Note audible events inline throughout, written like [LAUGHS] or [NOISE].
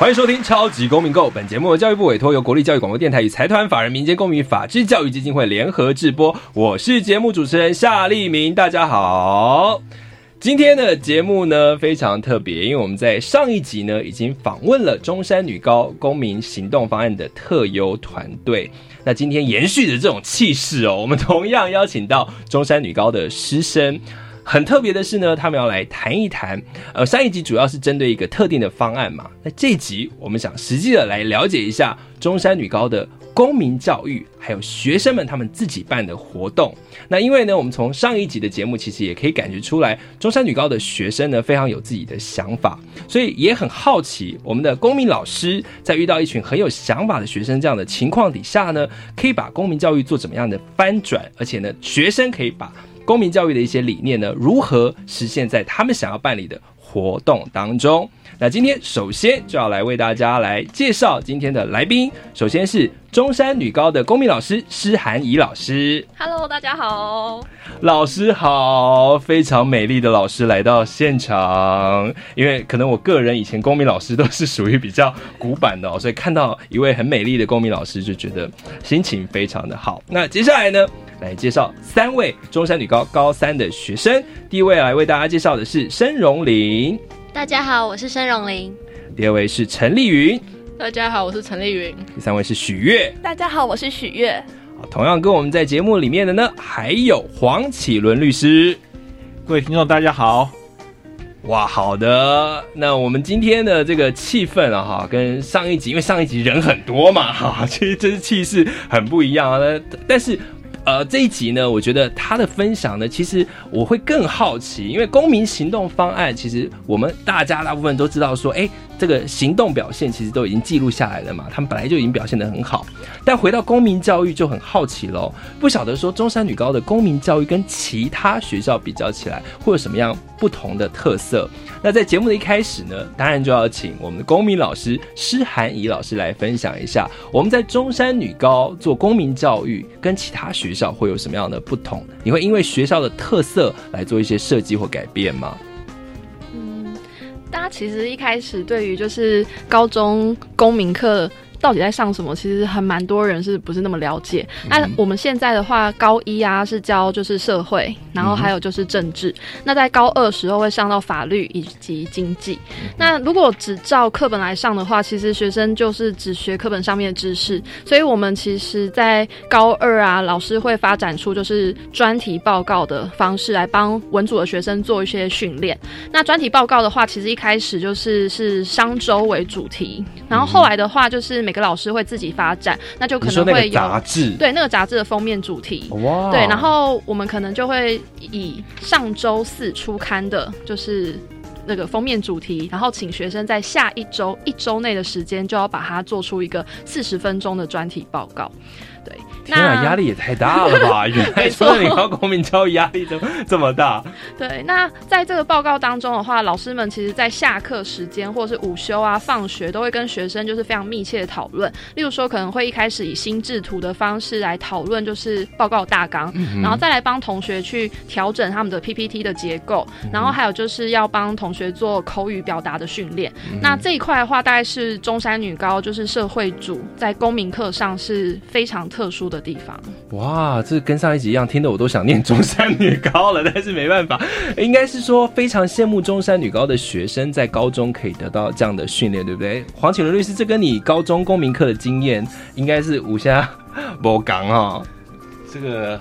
欢迎收听《超级公民购》，本节目由教育部委托，由国立教育广播电台与财团法人民间公民法治教育基金会联合制播。我是节目主持人夏立明，大家好。今天的节目呢非常特别，因为我们在上一集呢已经访问了中山女高公民行动方案的特优团队。那今天延续着这种气势哦，我们同样邀请到中山女高的师生。很特别的是呢，他们要来谈一谈。呃，上一集主要是针对一个特定的方案嘛，那这一集我们想实际的来了解一下中山女高的公民教育，还有学生们他们自己办的活动。那因为呢，我们从上一集的节目其实也可以感觉出来，中山女高的学生呢非常有自己的想法，所以也很好奇我们的公民老师在遇到一群很有想法的学生这样的情况底下呢，可以把公民教育做怎么样的翻转，而且呢，学生可以把。公民教育的一些理念呢，如何实现在他们想要办理的活动当中？那今天首先就要来为大家来介绍今天的来宾。首先是中山女高的公民老师施涵怡老师。Hello，大家好。老师好，非常美丽的老师来到现场。因为可能我个人以前公民老师都是属于比较古板的，所以看到一位很美丽的公民老师就觉得心情非常的好。那接下来呢？来介绍三位中山女高高三的学生。第一位来为大家介绍的是申荣玲，大家好，我是申荣玲。第二位是陈丽云，大家好，我是陈丽云。第三位是许月，大家好，我是许月。同样跟我们在节目里面的呢，还有黄启伦律师。各位听众，大家好。哇，好的，那我们今天的这个气氛啊，哈，跟上一集，因为上一集人很多嘛，哈，其实真是气势很不一样啊。但是。呃，这一集呢，我觉得他的分享呢，其实我会更好奇，因为公民行动方案，其实我们大家大部分都知道说，哎。这个行动表现其实都已经记录下来了嘛，他们本来就已经表现得很好。但回到公民教育就很好奇喽，不晓得说中山女高的公民教育跟其他学校比较起来，会有什么样不同的特色？那在节目的一开始呢，当然就要请我们的公民老师施涵怡老师来分享一下，我们在中山女高做公民教育跟其他学学校会有什么样的不同？你会因为学校的特色来做一些设计或改变吗？嗯大家其实一开始对于就是高中公民课。到底在上什么？其实还蛮多人是不是那么了解？那我们现在的话，高一啊是教就是社会，然后还有就是政治。那在高二时候会上到法律以及经济。那如果只照课本来上的话，其实学生就是只学课本上面的知识。所以我们其实，在高二啊，老师会发展出就是专题报告的方式来帮文组的学生做一些训练。那专题报告的话，其实一开始就是是商周为主题，然后后来的话就是。每个老师会自己发展，那就可能会有杂志，对那个杂志的封面主题，哇，对，然后我们可能就会以上周四出刊的，就是那个封面主题，然后请学生在下一周一周内的时间，就要把它做出一个四十分钟的专题报告。对，天啊，压力也太大了吧！[LAUGHS] 原来说你高公民教育压力都这么大。对，那在这个报告当中的话，老师们其实在下课时间或者是午休啊、放学都会跟学生就是非常密切的讨论。例如说，可能会一开始以心智图的方式来讨论，就是报告大纲，然后再来帮同学去调整他们的 PPT 的结构，然后还有就是要帮同学做口语表达的训练。那这一块的话，大概是中山女高就是社会组在公民课上是非常。特殊的地方哇，这跟上一集一样，听得我都想念中山女高了，但是没办法，应该是说非常羡慕中山女高的学生在高中可以得到这样的训练，对不对？黄启伦律师，这跟你高中公民课的经验应该是无下不讲哦。这个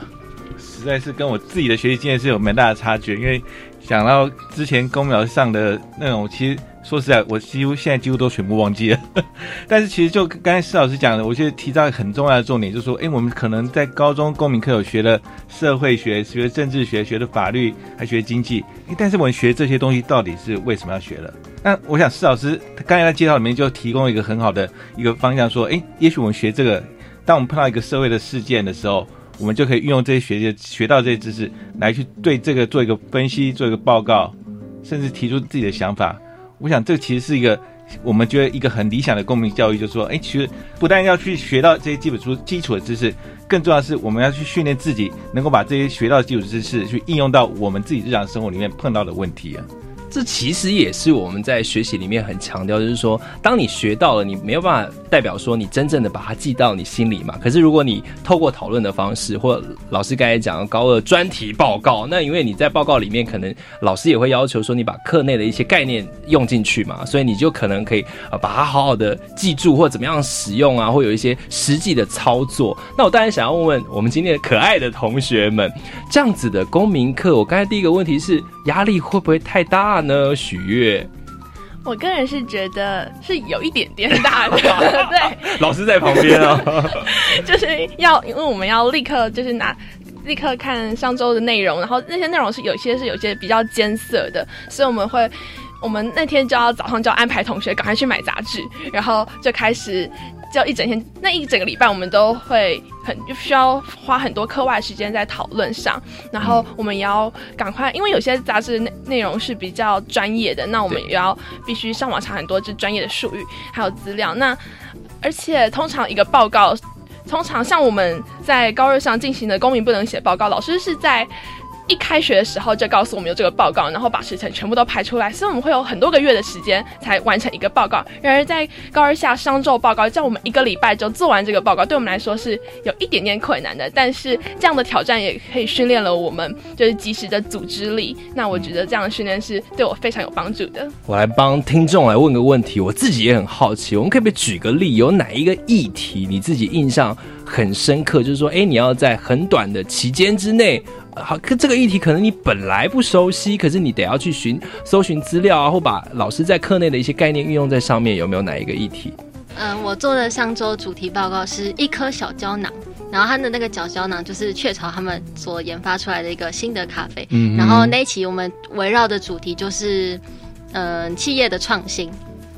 实在是跟我自己的学习经验是有蛮大的差距，因为想到之前公民上的那种，其实。说实在，我几乎现在几乎都全部忘记了。[LAUGHS] 但是其实就刚才施老师讲的，我觉得提到很重要的重点，就是说，哎，我们可能在高中公民课有学了社会学、学政治学、学的法律，还学经济，但是我们学这些东西到底是为什么要学了？那我想施老师刚才在介绍里面就提供一个很好的一个方向，说，哎，也许我们学这个，当我们碰到一个社会的事件的时候，我们就可以运用这些学学到这些知识来去对这个做一个分析，做一个报告，甚至提出自己的想法。我想这其实是一个我们觉得一个很理想的公民教育，就是说，哎，其实不但要去学到这些基本书基础的知识，更重要的是我们要去训练自己，能够把这些学到基础知识去应用到我们自己日常生活里面碰到的问题啊。这其实也是我们在学习里面很强调，就是说，当你学到了，你没有办法代表说你真正的把它记到你心里嘛。可是如果你透过讨论的方式，或老师刚才讲的高二专题报告，那因为你在报告里面，可能老师也会要求说你把课内的一些概念用进去嘛，所以你就可能可以呃把它好好的记住，或怎么样使用啊，或有一些实际的操作。那我当然想要问问我们今天的可爱的同学们，这样子的公民课，我刚才第一个问题是压力会不会太大？呢？许悦，我个人是觉得是有一点点大的，[LAUGHS] 对，老师在旁边啊，就是要因为我们要立刻就是拿立刻看上周的内容，然后那些内容是有些是有些比较艰涩的，所以我们会我们那天就要早上就要安排同学赶快去买杂志，然后就开始。就一整天，那一整个礼拜，我们都会很需要花很多课外时间在讨论上，然后我们也要赶快，因为有些杂志内内容是比较专业的，那我们也要必须上网查很多就专业的术语还有资料。那而且通常一个报告，通常像我们在高二上进行的公民不能写报告，老师是在。一开学的时候就告诉我们有这个报告，然后把时程全部都排出来，所以我们会有很多个月的时间才完成一个报告。然而在高二下商周报告，叫我们一个礼拜就做完这个报告，对我们来说是有一点点困难的。但是这样的挑战也可以训练了我们就是及时的组织力。那我觉得这样的训练是对我非常有帮助的。我来帮听众来问个问题，我自己也很好奇，我们可不可以举个例，有哪一个议题你自己印象很深刻？就是说，哎，你要在很短的期间之内。好，可这个议题可能你本来不熟悉，可是你得要去寻搜寻资料啊，或把老师在课内的一些概念运用在上面，有没有哪一个议题？嗯，我做的上周主题报告是一颗小胶囊，然后它的那个小胶囊就是雀巢他们所研发出来的一个新的咖啡，嗯，然后那一期我们围绕的主题就是嗯企业的创新。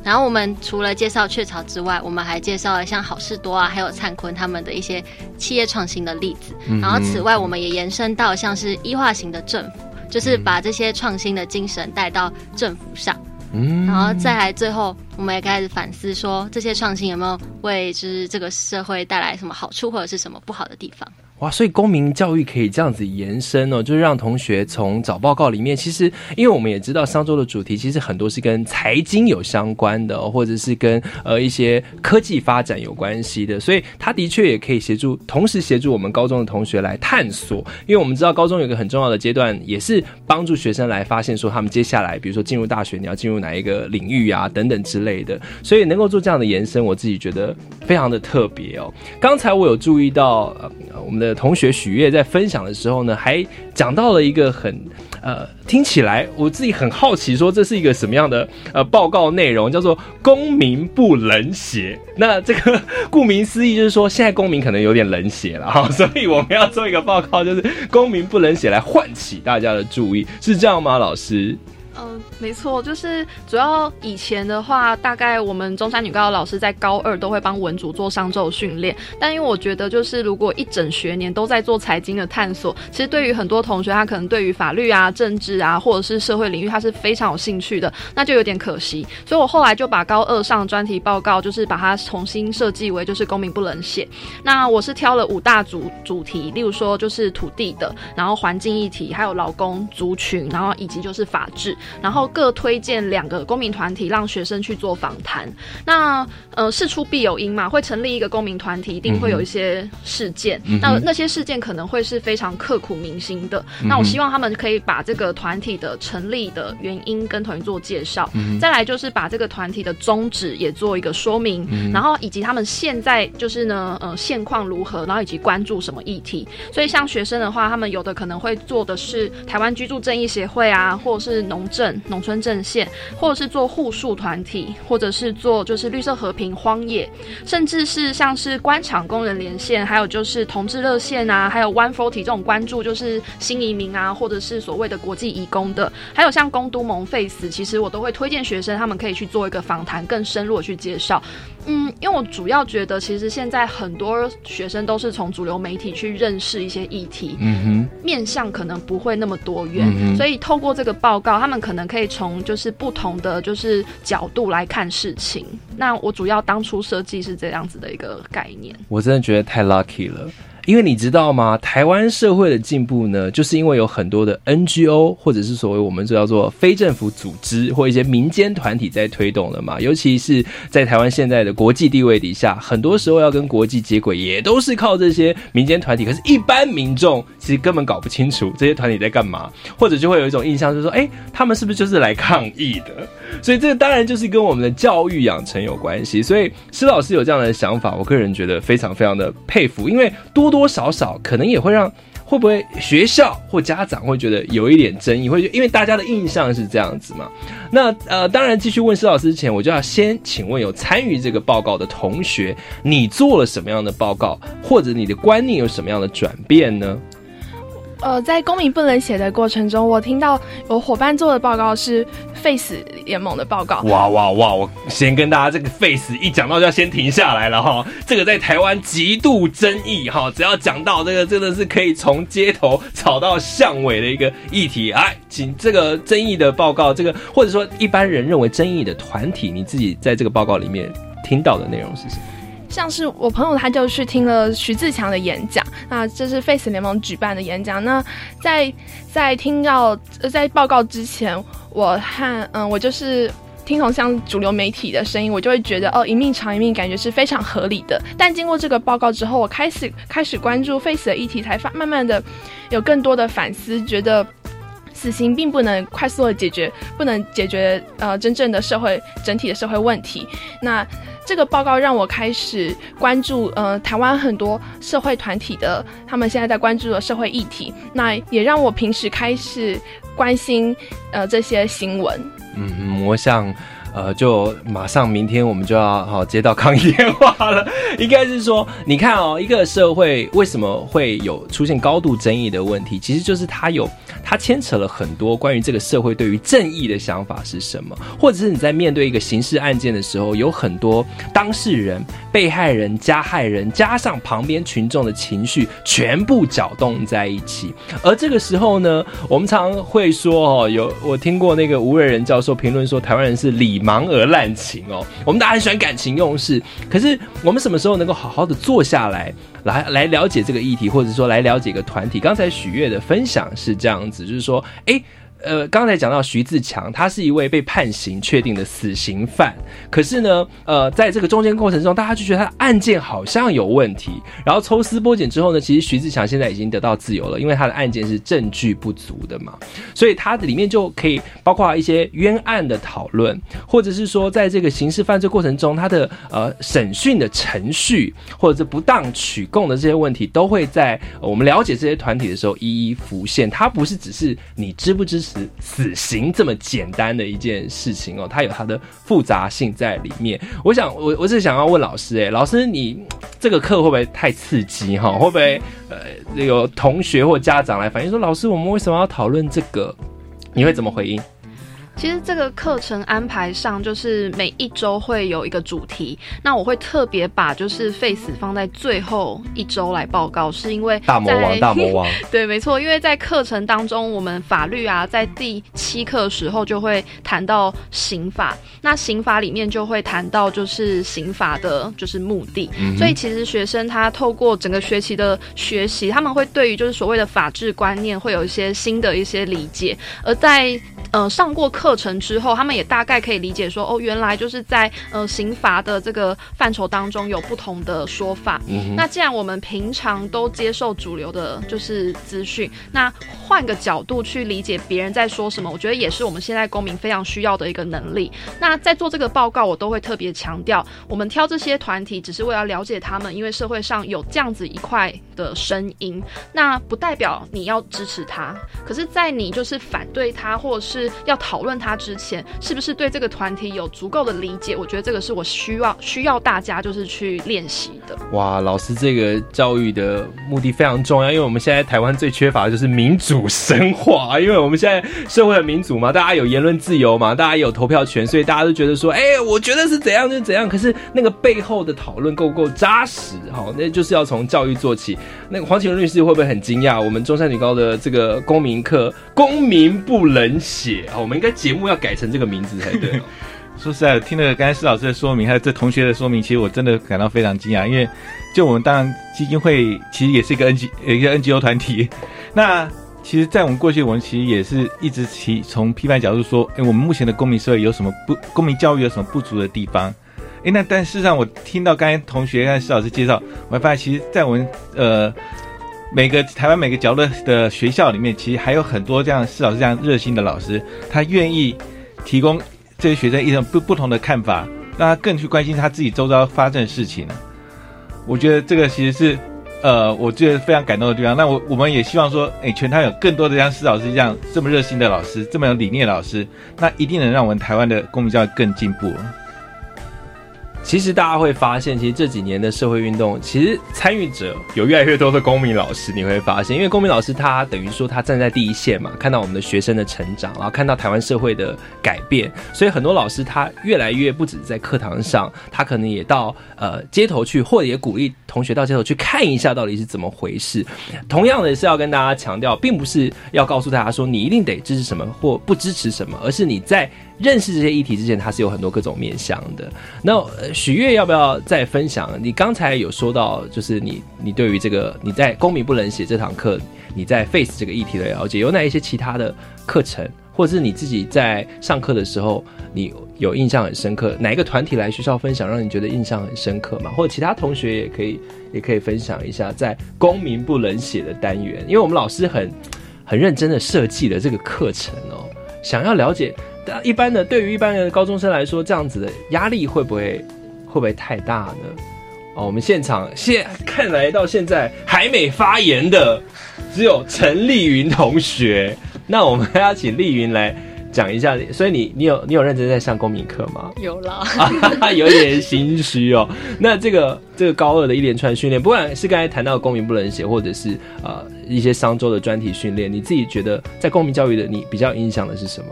然后我们除了介绍雀巢之外，我们还介绍了像好事多啊，还有灿坤他们的一些企业创新的例子。然后此外，我们也延伸到像是医化型的政府，就是把这些创新的精神带到政府上。嗯，然后再来最后，我们也开始反思说，这些创新有没有为就是这个社会带来什么好处，或者是什么不好的地方。哇，所以公民教育可以这样子延伸哦，就是让同学从找报告里面，其实因为我们也知道商周的主题其实很多是跟财经有相关的，或者是跟呃一些科技发展有关系的，所以他的确也可以协助，同时协助我们高中的同学来探索。因为我们知道高中有一个很重要的阶段，也是帮助学生来发现说他们接下来，比如说进入大学你要进入哪一个领域啊等等之类的，所以能够做这样的延伸，我自己觉得非常的特别哦。刚才我有注意到呃我们的。同学许悦在分享的时候呢，还讲到了一个很呃，听起来我自己很好奇，说这是一个什么样的呃报告内容，叫做“公民不冷血”。那这个 [LAUGHS] 顾名思义，就是说现在公民可能有点冷血了哈，所以我们要做一个报告，就是“公民不冷血”来唤起大家的注意，是这样吗，老师？嗯，没错，就是主要以前的话，大概我们中山女高的老师在高二都会帮文组做上周训练。但因为我觉得，就是如果一整学年都在做财经的探索，其实对于很多同学，他可能对于法律啊、政治啊，或者是社会领域，他是非常有兴趣的，那就有点可惜。所以我后来就把高二上专题报告，就是把它重新设计为就是公民不能写。那我是挑了五大主主题，例如说就是土地的，然后环境议题，还有劳工族群，然后以及就是法治。然后各推荐两个公民团体，让学生去做访谈。那呃，事出必有因嘛，会成立一个公民团体，一定会有一些事件。那那些事件可能会是非常刻骨铭心的。那我希望他们可以把这个团体的成立的原因跟同学做介绍。再来就是把这个团体的宗旨也做一个说明，然后以及他们现在就是呢呃现况如何，然后以及关注什么议题。所以像学生的话，他们有的可能会做的是台湾居住正义协会啊，或者是农。政、农村阵线，或者是做护树团体，或者是做就是绿色和平、平荒野，甚至是像是官场工人连线，还有就是同志热线啊，还有 One Forty 这种关注就是新移民啊，或者是所谓的国际移工的，还有像公都蒙 Face，其实我都会推荐学生他们可以去做一个访谈，更深入的去介绍。嗯，因为我主要觉得，其实现在很多学生都是从主流媒体去认识一些议题，嗯哼，面向可能不会那么多元，所以透过这个报告，他们可能可以从就是不同的就是角度来看事情。那我主要当初设计是这样子的一个概念，我真的觉得太 lucky 了。因为你知道吗？台湾社会的进步呢，就是因为有很多的 NGO 或者是所谓我们叫做非政府组织或一些民间团体在推动的嘛。尤其是在台湾现在的国际地位底下，很多时候要跟国际接轨，也都是靠这些民间团体。可是，一般民众其实根本搞不清楚这些团体在干嘛，或者就会有一种印象，就是说，哎，他们是不是就是来抗议的？所以，这当然就是跟我们的教育养成有关系。所以，施老师有这样的想法，我个人觉得非常非常的佩服，因为多。多少少可能也会让会不会学校或家长会觉得有一点争议，会因为大家的印象是这样子嘛？那呃，当然继续问施老师之前，我就要先请问有参与这个报告的同学，你做了什么样的报告，或者你的观念有什么样的转变呢？呃，在公民不能写的过程中，我听到有伙伴做的报告是 Face 联盟的报告。哇哇哇！我先跟大家这个 Face 一讲到就要先停下来了哈。这个在台湾极度争议哈，只要讲到这个，真的是可以从街头吵到巷尾的一个议题。哎，请这个争议的报告，这个或者说一般人认为争议的团体，你自己在这个报告里面听到的内容是什么？像是我朋友，他就去听了徐自强的演讲，那这是 Face 联盟举办的演讲。那在在听到在报告之前，我和嗯，我就是听从像主流媒体的声音，我就会觉得哦，一命偿一命，感觉是非常合理的。但经过这个报告之后，我开始开始关注 Face 的议题，才发慢慢的有更多的反思，觉得死刑并不能快速的解决，不能解决呃真正的社会整体的社会问题。那这个报告让我开始关注，呃，台湾很多社会团体的他们现在在关注的社会议题，那也让我平时开始关心，呃，这些新闻。嗯，我想。呃，就马上明天我们就要好接到抗议电话了。应该是说，你看哦，一个社会为什么会有出现高度争议的问题，其实就是它有它牵扯了很多关于这个社会对于正义的想法是什么，或者是你在面对一个刑事案件的时候，有很多当事人、被害人、加害人，加上旁边群众的情绪，全部搅动在一起。而这个时候呢，我们常会说哦，有我听过那个吴瑞仁教授评论说，台湾人是理。忙而滥情哦，我们大家很喜欢感情用事，可是我们什么时候能够好好的坐下来，来来了解这个议题，或者说来了解一个团体？刚才许悦的分享是这样子，就是说，哎。呃，刚才讲到徐自强，他是一位被判刑确定的死刑犯。可是呢，呃，在这个中间过程中，大家就觉得他的案件好像有问题。然后抽丝剥茧之后呢，其实徐自强现在已经得到自由了，因为他的案件是证据不足的嘛。所以他的里面就可以包括一些冤案的讨论，或者是说在这个刑事犯罪过程中，他的呃审讯的程序，或者是不当取供的这些问题，都会在我们了解这些团体的时候一一浮现。它不是只是你支不支持。死死刑这么简单的一件事情哦，它有它的复杂性在里面。我想，我我是想要问老师，哎，老师，你这个课会不会太刺激哈？会不会呃，有同学或家长来反映说，老师，我们为什么要讨论这个？你会怎么回应？其实这个课程安排上，就是每一周会有一个主题。那我会特别把就是 Face 放在最后一周来报告，是因为大魔王，大魔王。[LAUGHS] 对，没错，因为在课程当中，我们法律啊，在第七课时候就会谈到刑法。那刑法里面就会谈到就是刑法的就是目的。所以其实学生他透过整个学期的学习，他们会对于就是所谓的法治观念会有一些新的一些理解。而在呃上过课。课程之后，他们也大概可以理解说，哦，原来就是在呃刑罚的这个范畴当中有不同的说法。那既然我们平常都接受主流的就是资讯，那换个角度去理解别人在说什么，我觉得也是我们现在公民非常需要的一个能力。那在做这个报告，我都会特别强调，我们挑这些团体只是为了了解他们，因为社会上有这样子一块的声音，那不代表你要支持他。可是，在你就是反对他，或者是要讨论他之前，是不是对这个团体有足够的理解？我觉得这个是我需要需要大家就是去练习的。哇，老师这个教育的目的非常重要，因为我们现在台湾最缺乏的就是民主深化，因为我们现在社会很民主嘛，大家有言论自由嘛，大家有投票权，所以大家都觉得说，哎、我觉得是怎样就怎样。可是那个背后的讨论够不够扎实？好，那就是要从教育做起。那个黄启伦律师会不会很惊讶？我们中山女高的这个公民课，公民不冷血啊，我们应该节目要改成这个名字才对。说实在，听了刚才施老师的说明，还有这同学的说明，其实我真的感到非常惊讶。因为就我们当然基金会其实也是一个 N G 一个 NGO 团体，那其实，在我们过去，我们其实也是一直提从批判角度说，哎，我们目前的公民社会有什么不公民教育有什么不足的地方？哎，那但事实上，我听到刚才同学跟施老师介绍，我发现，其实，在我们呃每个台湾每个角落的学校里面，其实还有很多这样施老师这样热心的老师，他愿意提供这些学生一种不不同的看法，让他更去关心他自己周遭发生的事情。我觉得这个其实是呃，我觉得非常感动的地方。那我我们也希望说，哎，全台有更多的像施老师这样这么热心的老师，这么有理念的老师，那一定能让我们台湾的公民教育更进步。其实大家会发现，其实这几年的社会运动，其实参与者有越来越多的公民老师。你会发现，因为公民老师他等于说他站在第一线嘛，看到我们的学生的成长，然后看到台湾社会的改变，所以很多老师他越来越不止在课堂上，他可能也到呃街头去，或者也鼓励同学到街头去看一下到底是怎么回事。同样的是要跟大家强调，并不是要告诉大家说你一定得支持什么或不支持什么，而是你在。认识这些议题之前，它是有很多各种面向的。那许悦要不要再分享？你刚才有说到，就是你你对于这个你在公民不能写这堂课，你在 face 这个议题的了解，有哪一些其他的课程，或者是你自己在上课的时候，你有印象很深刻？哪一个团体来学校分享，让你觉得印象很深刻嘛？或者其他同学也可以也可以分享一下，在公民不能写的单元，因为我们老师很很认真的设计了这个课程哦，想要了解。但一般的，对于一般的高中生来说，这样子的压力会不会会不会太大呢？哦，我们现场现看来到现在还没发言的只有陈丽云同学，那我们要请丽云来讲一下。所以你你有你有认真在上公民课吗？有啦，[LAUGHS] 有点心虚哦。那这个这个高二的一连串训练，不管是刚才谈到的公民不能写，或者是呃一些商周的专题训练，你自己觉得在公民教育的你比较影响的是什么？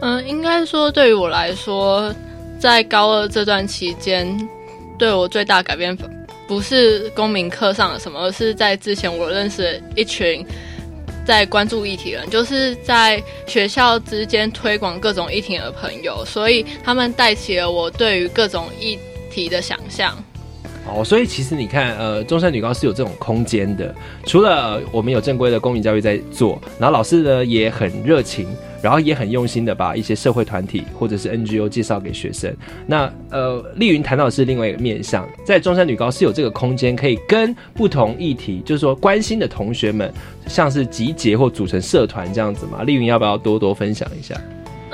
嗯，应该说对于我来说，在高二这段期间，对我最大改变不是公民课上的什么，而是在之前我认识一群在关注议题人，就是在学校之间推广各种议题的朋友，所以他们带起了我对于各种议题的想象。哦，所以其实你看，呃，中山女高是有这种空间的。除了我们有正规的公民教育在做，然后老师呢也很热情，然后也很用心的把一些社会团体或者是 NGO 介绍给学生。那呃，丽云谈到的是另外一个面向，在中山女高是有这个空间，可以跟不同议题，就是说关心的同学们，像是集结或组成社团这样子嘛。丽云要不要多多分享一下？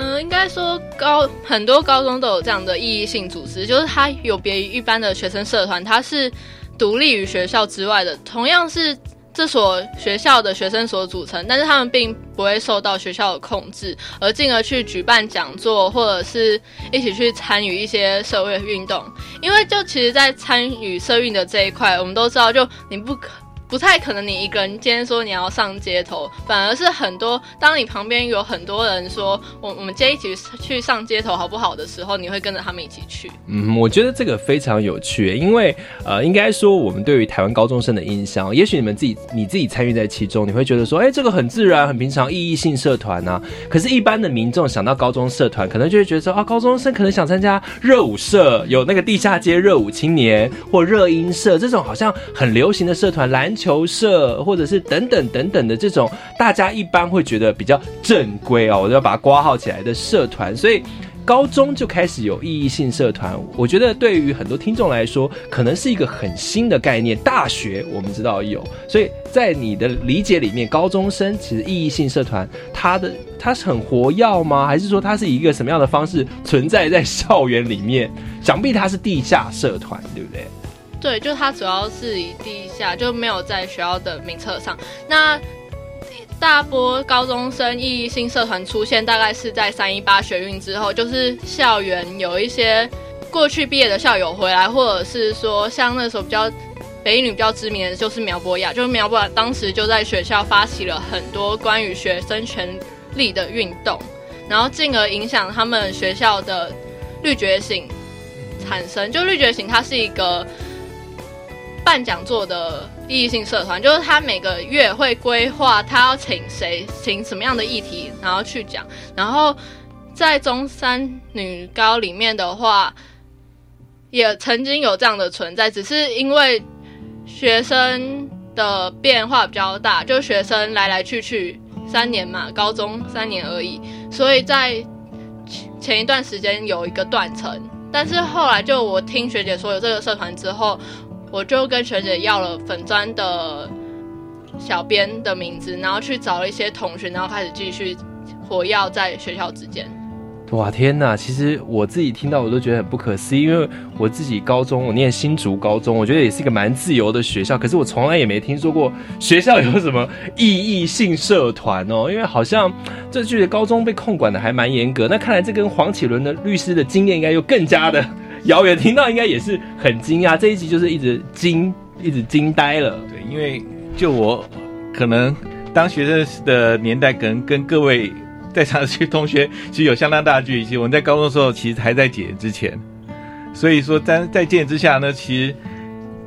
嗯，应该说高很多高中都有这样的意义性组织，就是它有别于一般的学生社团，它是独立于学校之外的，同样是这所学校的学生所组成，但是他们并不会受到学校的控制，而进而去举办讲座或者是一起去参与一些社会运动。因为就其实，在参与社运的这一块，我们都知道，就你不可。不太可能，你一个人今天说你要上街头，反而是很多。当你旁边有很多人说我我们今天一起去上街头好不好的时候，你会跟着他们一起去。嗯，我觉得这个非常有趣，因为呃，应该说我们对于台湾高中生的印象，也许你们自己你自己参与在其中，你会觉得说，哎，这个很自然、很平常，意义性社团啊。可是，一般的民众想到高中社团，可能就会觉得说，啊，高中生可能想参加热舞社，有那个地下街热舞青年或热音社这种好像很流行的社团，篮球社或者是等等等等的这种，大家一般会觉得比较正规哦，我就要把它挂号起来的社团，所以。高中就开始有意义性社团，我觉得对于很多听众来说，可能是一个很新的概念。大学我们知道有，所以在你的理解里面，高中生其实意义性社团，它的它是很活跃吗？还是说它是以一个什么样的方式存在在校园里面？想必它是地下社团，对不对？对，就它主要是以地下，就没有在学校的名册上。那大波高中生意义性社团出现，大概是在三一八学运之后，就是校园有一些过去毕业的校友回来，或者是说像那时候比较北一女比较知名的就是苗博雅，就是苗博雅当时就在学校发起了很多关于学生权利的运动，然后进而影响他们学校的绿觉醒产生。就绿觉醒，它是一个办讲座的。意义性社团就是他每个月会规划他要请谁，请什么样的议题，然后去讲。然后在中山女高里面的话，也曾经有这样的存在，只是因为学生的变化比较大，就学生来来去去三年嘛，高中三年而已，所以在前一段时间有一个断层。但是后来就我听学姐说有这个社团之后。我就跟学姐要了粉砖的小编的名字，然后去找了一些同学，然后开始继续火药在学校之间。哇天哪！其实我自己听到我都觉得很不可思议，因为我自己高中我念新竹高中，我觉得也是一个蛮自由的学校，可是我从来也没听说过学校有什么意义性社团哦。因为好像这句高中被控管的还蛮严格，那看来这跟黄启伦的律师的经验应该又更加的。遥远听到应该也是很惊讶，这一集就是一直惊，一直惊呆了。对，因为就我可能当学生的年代，可能跟各位在场的些同学其实有相当大的距离。我们在高中的时候，其实还在解之前，所以说在在戒严之下呢，其实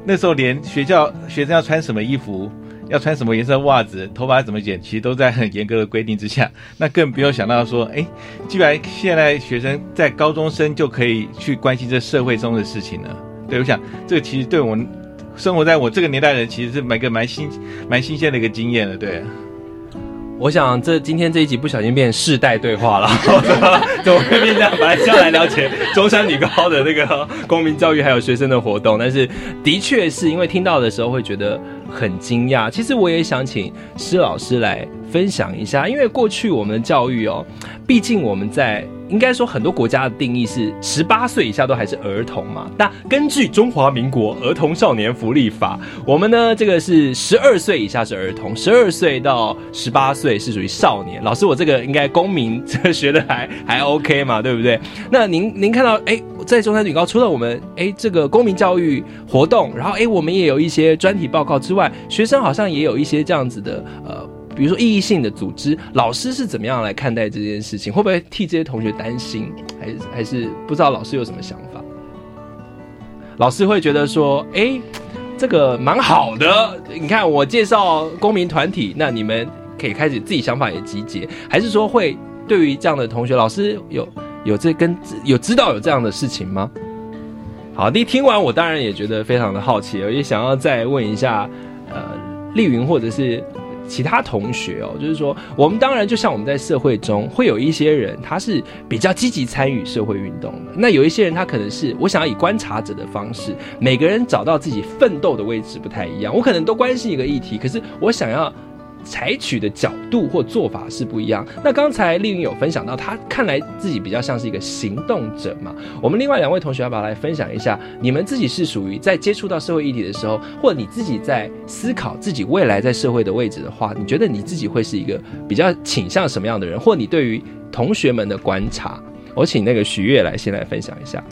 那时候连学校学生要穿什么衣服。要穿什么颜色袜子，头发怎么剪，其实都在很严格的规定之下。那更不用想到说，哎，既然现在学生在高中生就可以去关心这社会中的事情了。对，我想这个其实对我们生活在我这个年代的人，其实是蛮个蛮新、蛮新鲜的一个经验了。对。我想这今天这一集不小心变世代对话了，[LAUGHS] 怎么会变这样？本来是要来了解中山女高的那个公民教育还有学生的活动，但是的确是因为听到的时候会觉得很惊讶。其实我也想请施老师来分享一下，因为过去我们的教育哦，毕竟我们在。应该说，很多国家的定义是十八岁以下都还是儿童嘛。那根据中华民国儿童少年福利法，我们呢这个是十二岁以下是儿童，十二岁到十八岁是属于少年。老师，我这个应该公民这学的还 [LAUGHS] 还 OK 嘛，对不对？那您您看到哎，在中山女高除了我们哎这个公民教育活动，然后哎我们也有一些专题报告之外，学生好像也有一些这样子的呃。比如说意义性的组织，老师是怎么样来看待这件事情？会不会替这些同学担心？还是还是不知道老师有什么想法？老师会觉得说，哎，这个蛮好的。你看我介绍公民团体，那你们可以开始自己想法也集结，还是说会对于这样的同学，老师有有这跟有知道有这样的事情吗？好，你听完我当然也觉得非常的好奇，我也想要再问一下，呃，丽云或者是。其他同学哦，就是说，我们当然就像我们在社会中会有一些人，他是比较积极参与社会运动的。那有一些人，他可能是我想要以观察者的方式，每个人找到自己奋斗的位置不太一样。我可能都关心一个议题，可是我想要。采取的角度或做法是不一样。那刚才丽云有分享到，他看来自己比较像是一个行动者嘛。我们另外两位同学要不要来分享一下，你们自己是属于在接触到社会议题的时候，或者你自己在思考自己未来在社会的位置的话，你觉得你自己会是一个比较倾向什么样的人？或你对于同学们的观察，我请那个徐悦来先来分享一下。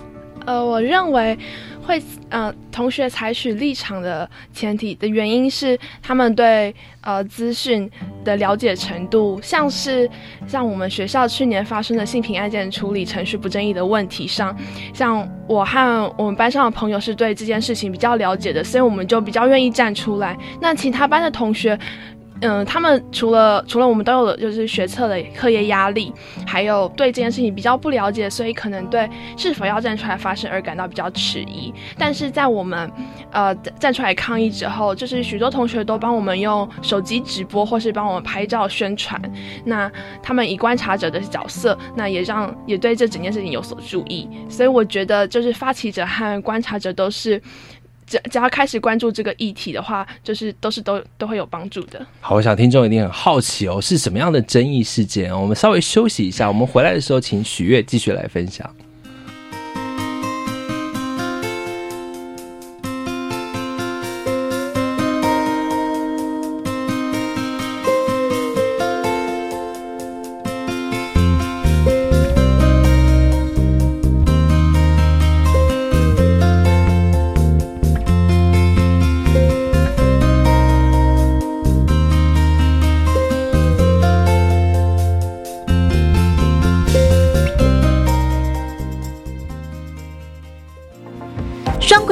呃，我认为。会呃，同学采取立场的前提的原因是他们对呃资讯的了解程度，像是像我们学校去年发生的性平案件处理程序不正义的问题上，像我和我们班上的朋友是对这件事情比较了解的，所以我们就比较愿意站出来。那其他班的同学。嗯，他们除了除了我们都有的就是学测的课业压力，还有对这件事情比较不了解，所以可能对是否要站出来发声而感到比较迟疑。但是在我们呃站出来抗议之后，就是许多同学都帮我们用手机直播或是帮我们拍照宣传。那他们以观察者的角色，那也让也对这整件事情有所注意。所以我觉得就是发起者和观察者都是。只只要开始关注这个议题的话，就是都是都都会有帮助的。好，我想听众一定很好奇哦，是什么样的争议事件？我们稍微休息一下，我们回来的时候，请许悦继续来分享。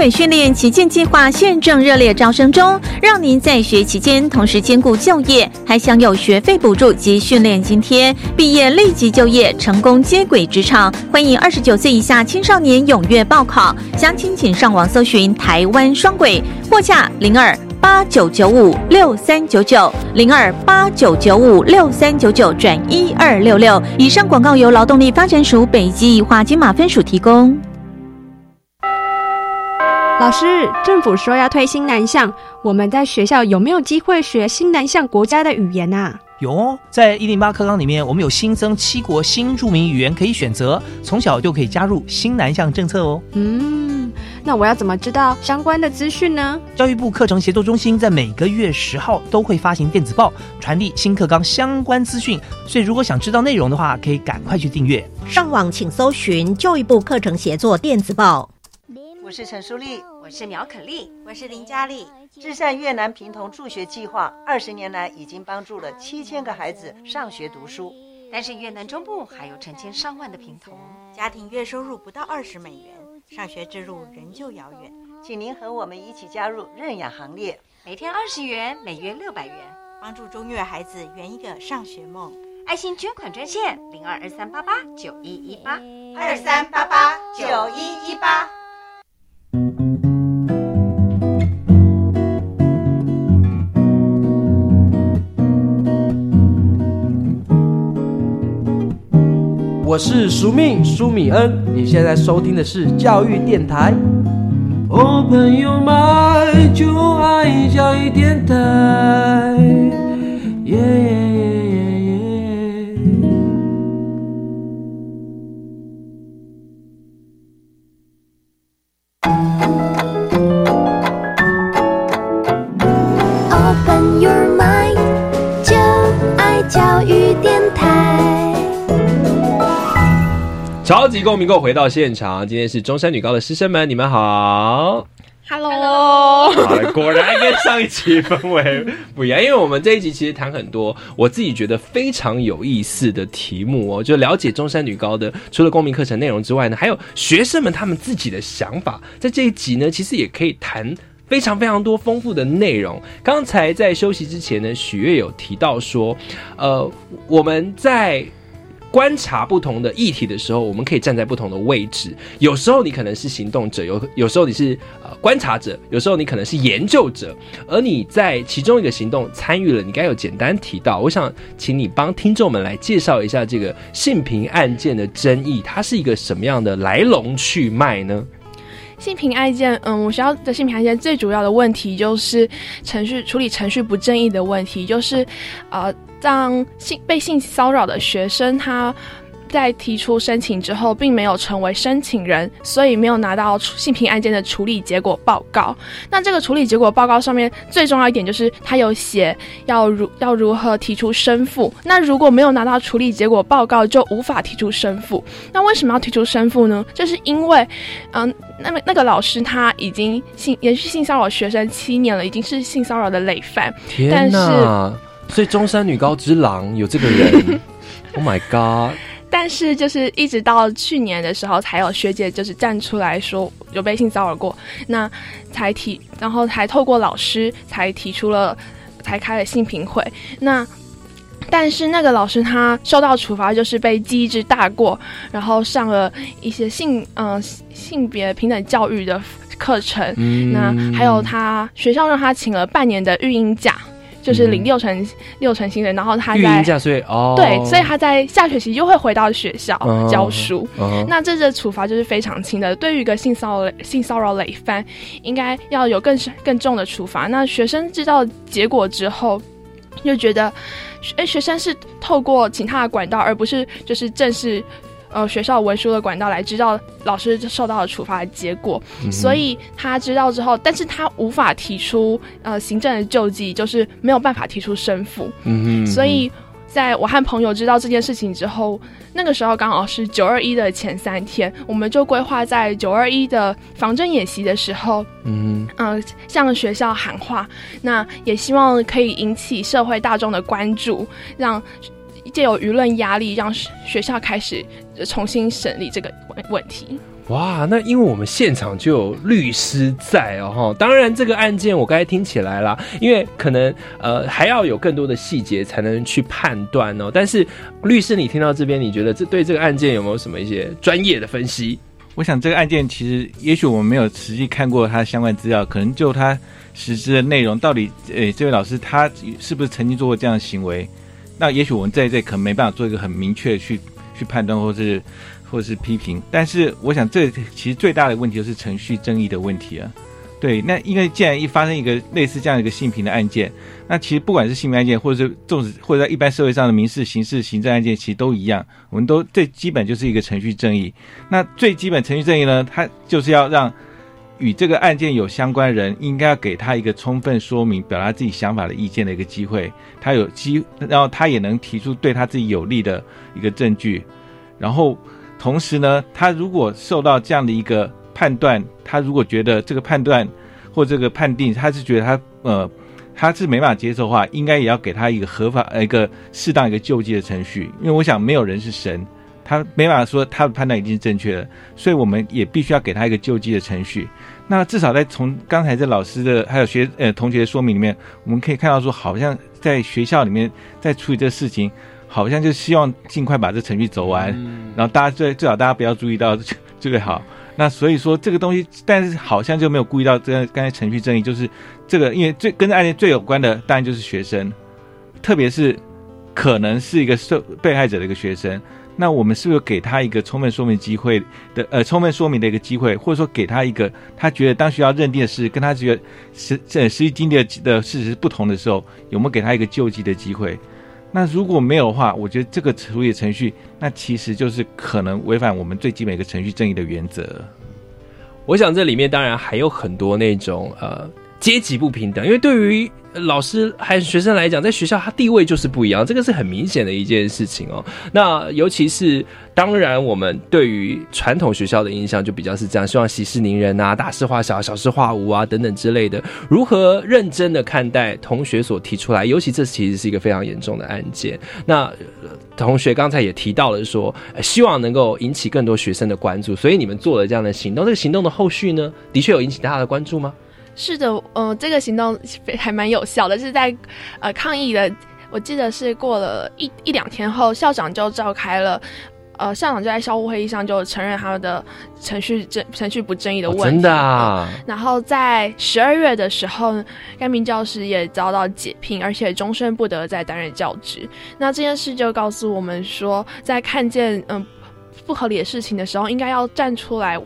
训练旗舰计划现正热烈招生中，让您在学期间同时兼顾就业，还享有学费补助及训练津贴，毕业立即就业，成功接轨职场。欢迎二十九岁以下青少年踊跃报考，详情请上网搜寻台湾双轨，或洽零二八九九五六三九九零二八九九五六三九九转一二六六。以上广告由劳动力发展署北基化金马分署提供。老师，政府说要推新南向，我们在学校有没有机会学新南向国家的语言啊？有哦，在一零八课纲里面，我们有新增七国新著名语言可以选择，从小就可以加入新南向政策哦。嗯，那我要怎么知道相关的资讯呢？教育部课程协作中心在每个月十号都会发行电子报，传递新课纲相关资讯，所以如果想知道内容的话，可以赶快去订阅。上网请搜寻教育部课程协作电子报。我是陈淑丽，我是苗可丽，我是林佳丽。至善越南平童助学计划二十年来已经帮助了七千个孩子上学读书，但是越南中部还有成千上万的平童，家庭月收入不到二十美元，上学之路仍旧遥远。请您和我们一起加入认养行列，每天二十元，每月六百元，帮助中越孩子圆一个上学梦。爱心捐款专线零二二三八八九一一八二三八八九一一八。我是苏命苏米恩，你现在收听的是教育电台。哦，朋友们就爱教育电台。超级公民购回到现场，今天是中山女高的师生们，你们好。Hello，果然跟上一期氛围不一样，因为我们这一集其实谈很多我自己觉得非常有意思的题目哦，就了解中山女高的除了公民课程内容之外呢，还有学生们他们自己的想法，在这一集呢，其实也可以谈。非常非常多丰富的内容。刚才在休息之前呢，许悦有提到说，呃，我们在观察不同的议题的时候，我们可以站在不同的位置。有时候你可能是行动者，有有时候你是呃观察者，有时候你可能是研究者。而你在其中一个行动参与了，你该有简单提到。我想请你帮听众们来介绍一下这个性平案件的争议，它是一个什么样的来龙去脉呢？性平案件，嗯，我学校的性平案件最主要的问题就是程序处理程序不正义的问题，就是，呃，让性被性骚扰的学生他。在提出申请之后，并没有成为申请人，所以没有拿到性平案件的处理结果报告。那这个处理结果报告上面最重要一点就是，他有写要如要如何提出申复。那如果没有拿到处理结果报告，就无法提出申复。那为什么要提出申复呢？就是因为，嗯、那么那个老师他已经性连续性骚扰学生七年了，已经是性骚扰的累犯。天哪！所以中山女高之狼有这个人，[LAUGHS] Oh my god！但是就是一直到去年的时候，才有学姐就是站出来说有被性骚扰过，那才提，然后才透过老师才提出了，才开了性评会。那但是那个老师他受到处罚，就是被记一之大过，然后上了一些性嗯、呃、性别平等教育的课程，嗯那还有他学校让他请了半年的育婴假。就是领六成、六成薪水，然后他在育婴假，所以哦，对，所以他在下学期又会回到学校哦教书。哦那这个处罚就是非常轻的，对于一个性骚扰性骚扰累犯，应该要有更更重的处罚。那学生知道结果之后，就觉得，哎，学生是透过其他的管道，而不是就是正式。呃，学校文书的管道来知道老师受到了处罚的结果，嗯所以他知道之后，但是他无法提出呃行政的救济，就是没有办法提出申复。嗯哼所以在我和朋友知道这件事情之后，那个时候刚好是九二一的前三天，我们就规划在九二一的防震演习的时候，嗯嗯、向学校喊话，那也希望可以引起社会大众的关注，让借由舆论压力，让学校开始重新审理这个问问题。哇，那因为我们现场就有律师在哦，哈，当然这个案件我刚才听起来啦，因为可能呃还要有更多的细节才能去判断哦。但是律师，你听到这边，你觉得这对这个案件有没有什么一些专业的分析？我想这个案件其实，也许我们没有实际看过他相关资料，可能就他实施的内容，到底诶，这位老师他是不是曾经做过这样的行为？那也许我们在这可能没办法做一个很明确去去判断，或是。或者是批评，但是我想这其实最大的问题就是程序正义的问题啊。对，那因为既然一发生一个类似这样一个性平的案件，那其实不管是性平案件，或者是纵使或者在一般社会上的民事、刑事、行政案件，其实都一样，我们都最基本就是一个程序正义。那最基本程序正义呢，它就是要让与这个案件有相关人，应该要给他一个充分说明、表达自己想法的意见的一个机会，他有机，然后他也能提出对他自己有利的一个证据，然后。同时呢，他如果受到这样的一个判断，他如果觉得这个判断或这个判定，他是觉得他呃他是没办法接受的话，应该也要给他一个合法一个适当一个救济的程序。因为我想没有人是神，他没办法说他的判断一定是正确的，所以我们也必须要给他一个救济的程序。那至少在从刚才这老师的还有学呃同学的说明里面，我们可以看到说，好像在学校里面在处理这个事情。好像就希望尽快把这程序走完，然后大家最最好大家不要注意到最好。那所以说这个东西，但是好像就没有顾虑到这刚才程序正义，就是这个因为最跟案件最有关的，当然就是学生，特别是可能是一个受被害者的一个学生。那我们是不是给他一个充分说明机会的呃充分说明的一个机会，或者说给他一个他觉得当学校认定的事跟他觉得实这实际经历的的事实不同的时候，有没有给他一个救济的机会？那如果没有的话，我觉得这个处理程序，那其实就是可能违反我们最基本一个程序正义的原则。我想这里面当然还有很多那种呃阶级不平等，因为对于。老师还是学生来讲，在学校他地位就是不一样，这个是很明显的一件事情哦。那尤其是当然，我们对于传统学校的印象就比较是这样，希望息事宁人啊，大事化小，小事化无啊，等等之类的。如何认真的看待同学所提出来，尤其这其实是一个非常严重的案件。那同学刚才也提到了说，希望能够引起更多学生的关注，所以你们做了这样的行动。这个行动的后续呢，的确有引起大家的关注吗？是的，呃，这个行动还蛮有效的，是在呃抗议的，我记得是过了一一两天后，校长就召开了，呃，校长就在校务会议上就承认他们的程序正程序不正义的问题，真的啊。然后在十二月的时候，该名教师也遭到解聘，而且终身不得再担任教职。那这件事就告诉我们说，在看见嗯不合理的事情的时候，应该要站出来。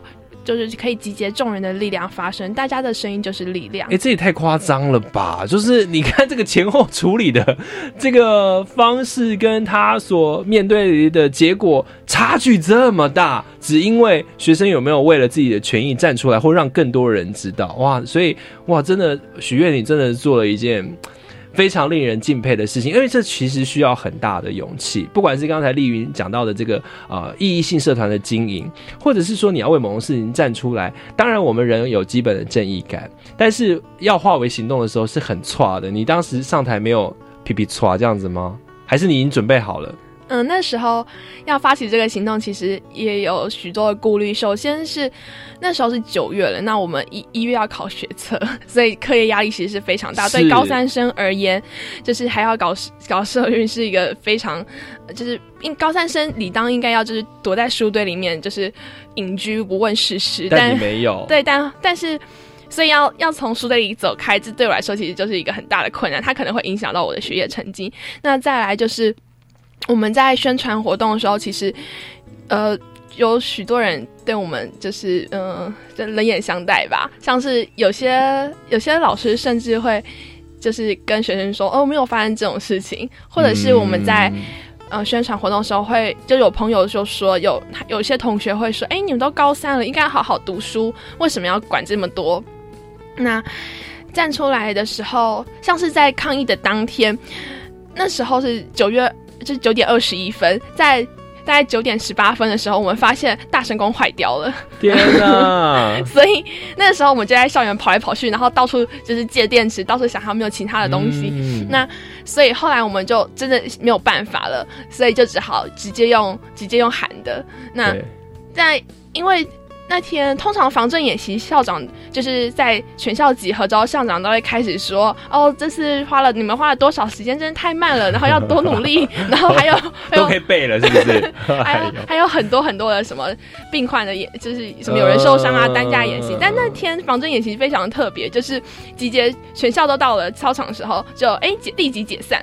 就是可以集结众人的力量发声，大家的声音就是力量。哎，这也太夸张了吧！就是你看这个前后处理的这个方式，跟他所面对的结果差距这么大，只因为学生有没有为了自己的权益站出来，或让更多人知道哇！所以哇，真的许愿，你真的做了一件。非常令人敬佩的事情，因为这其实需要很大的勇气。不管是刚才丽云讲到的这个呃意义性社团的经营，或者是说你要为某种事情站出来，当然我们人有基本的正义感，但是要化为行动的时候是很差的。你当时上台没有皮皮错这样子吗？还是你已经准备好了？嗯，那时候要发起这个行动，其实也有许多的顾虑。首先是那时候是九月了，那我们一一月要考学测，[LAUGHS] 所以课业压力其实是非常大。对高三生而言，就是还要搞搞社运，是一个非常就是应高三生理当应该要就是躲在书堆里面，就是隐居不问世事。但你没有对，但但是所以要要从书堆里走开，这对我来说其实就是一个很大的困难，它可能会影响到我的学业成绩。那再来就是。我们在宣传活动的时候，其实，呃，有许多人对我们就是嗯，冷眼相待吧。像是有些有些老师甚至会就是跟学生说：“哦，没有发生这种事情。”或者是我们在呃宣传活动的时候，会就有朋友就说有有些同学会说：“哎，你们都高三了，应该好好读书，为什么要管这么多？”那站出来的时候，像是在抗议的当天，那时候是九月。就是九点二十一分，在大概九点十八分的时候，我们发现大神功坏掉了。天哪！[LAUGHS] 所以那个时候我们就在校园跑来跑去，然后到处就是借电池，到处想有没有其他的东西。那所以后来我们就真的没有办法了，所以就只好直接用直接用喊的。那在因为那天通常防震演习，校长就是在全校集合之后，校长都会开始说：“哦，这次花了你们花了多少时间，真的太慢了，然后要多努力。[LAUGHS] ”然后还有都可以背了，是不是？[LAUGHS] [LAUGHS] 还有还有很多很多的什么病患的演，就是什么有人受伤啊，担架演习。但那天防震演习非常特别，就是集结全校都到了操场的时候，就哎解立即解散。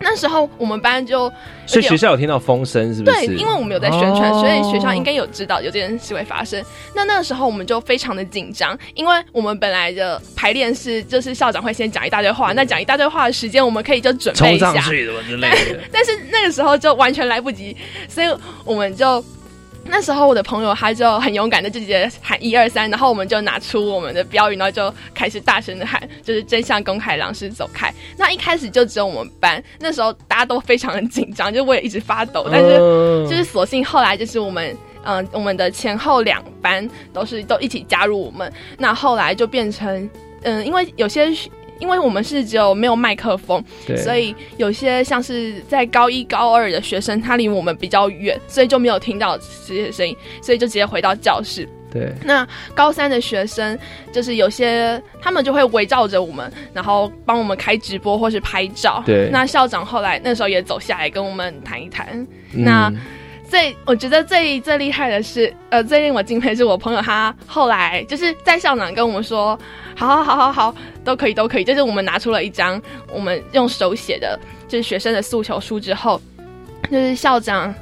[LAUGHS] 那时候我们班就，所以学校有听到风声，是不是？对，因为我们有在宣传，所以学校应该有知道有这件事会发生。那那个时候我们就非常的紧张，因为我们本来的排练是，就是校长会先讲一大堆话，那讲一大堆话的时间，我们可以就准备一下，冲上去什么之类的。[LAUGHS] 但是那个时候就完全来不及，所以我们就。那时候我的朋友他就很勇敢的就直接喊一二三，然后我们就拿出我们的标语，然后就开始大声的喊，就是真相公开，狼师走开。那一开始就只有我们班，那时候大家都非常的紧张，[LAUGHS] 就我也一直发抖，但是就是索性后来就是我们嗯我们的前后两班都是都一起加入我们，那后来就变成嗯因为有些。因为我们是只有没有麦克风，所以有些像是在高一高二的学生，他离我们比较远，所以就没有听到这些声音，所以就直接回到教室。对，那高三的学生就是有些他们就会围绕着我们，然后帮我们开直播或是拍照。对，那校长后来那时候也走下来跟我们谈一谈。那最我觉得最最厉害的是，呃，最令我敬佩是我朋友他后来就是在校长跟我们说，好好好好好，都可以都可以，就是我们拿出了一张我们用手写的，就是学生的诉求书之后，就是校长。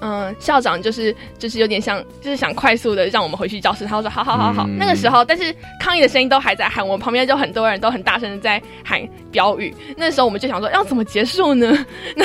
嗯，校长就是就是有点像，就是想快速的让我们回去教室。他说：“好好好好。”那个时候，但是抗议的声音都还在喊，我旁边就很多人都很大声的在喊标语。那时候我们就想说，要怎么结束呢？[LAUGHS] 那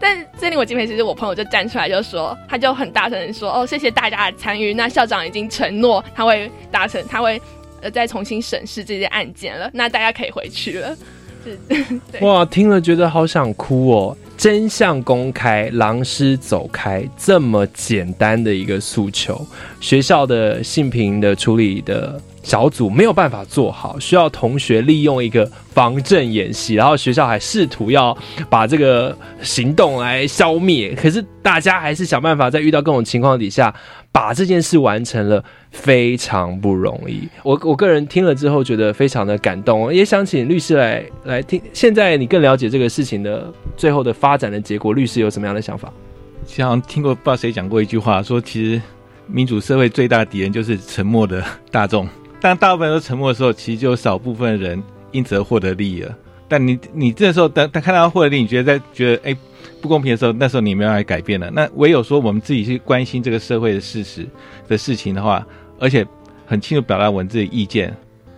但这令我敬佩，其实我朋友就站出来就说，他就很大声的说：“哦，谢谢大家的参与。那校长已经承诺他会达成，他会呃再重新审视这些案件了。那大家可以回去了。[LAUGHS] ”哇，听了觉得好想哭哦！真相公开，狼师走开，这么简单的一个诉求，学校的性平的处理的。小组没有办法做好，需要同学利用一个防震演习，然后学校还试图要把这个行动来消灭，可是大家还是想办法在遇到各种情况底下把这件事完成了，非常不容易。我我个人听了之后觉得非常的感动，也想请律师来来听。现在你更了解这个事情的最后的发展的结果，律师有什么样的想法？像听过不知道谁讲过一句话，说其实民主社会最大的敌人就是沉默的大众。当大部分人都沉默的时候，其实就有少部分人因此而获得利益了。但你你这时候等他看到获得利益，你觉得在觉得哎不公平的时候，那时候你没办法改变了。那唯有说我们自己去关心这个社会的事实的事情的话，而且很清楚表达文字的意见，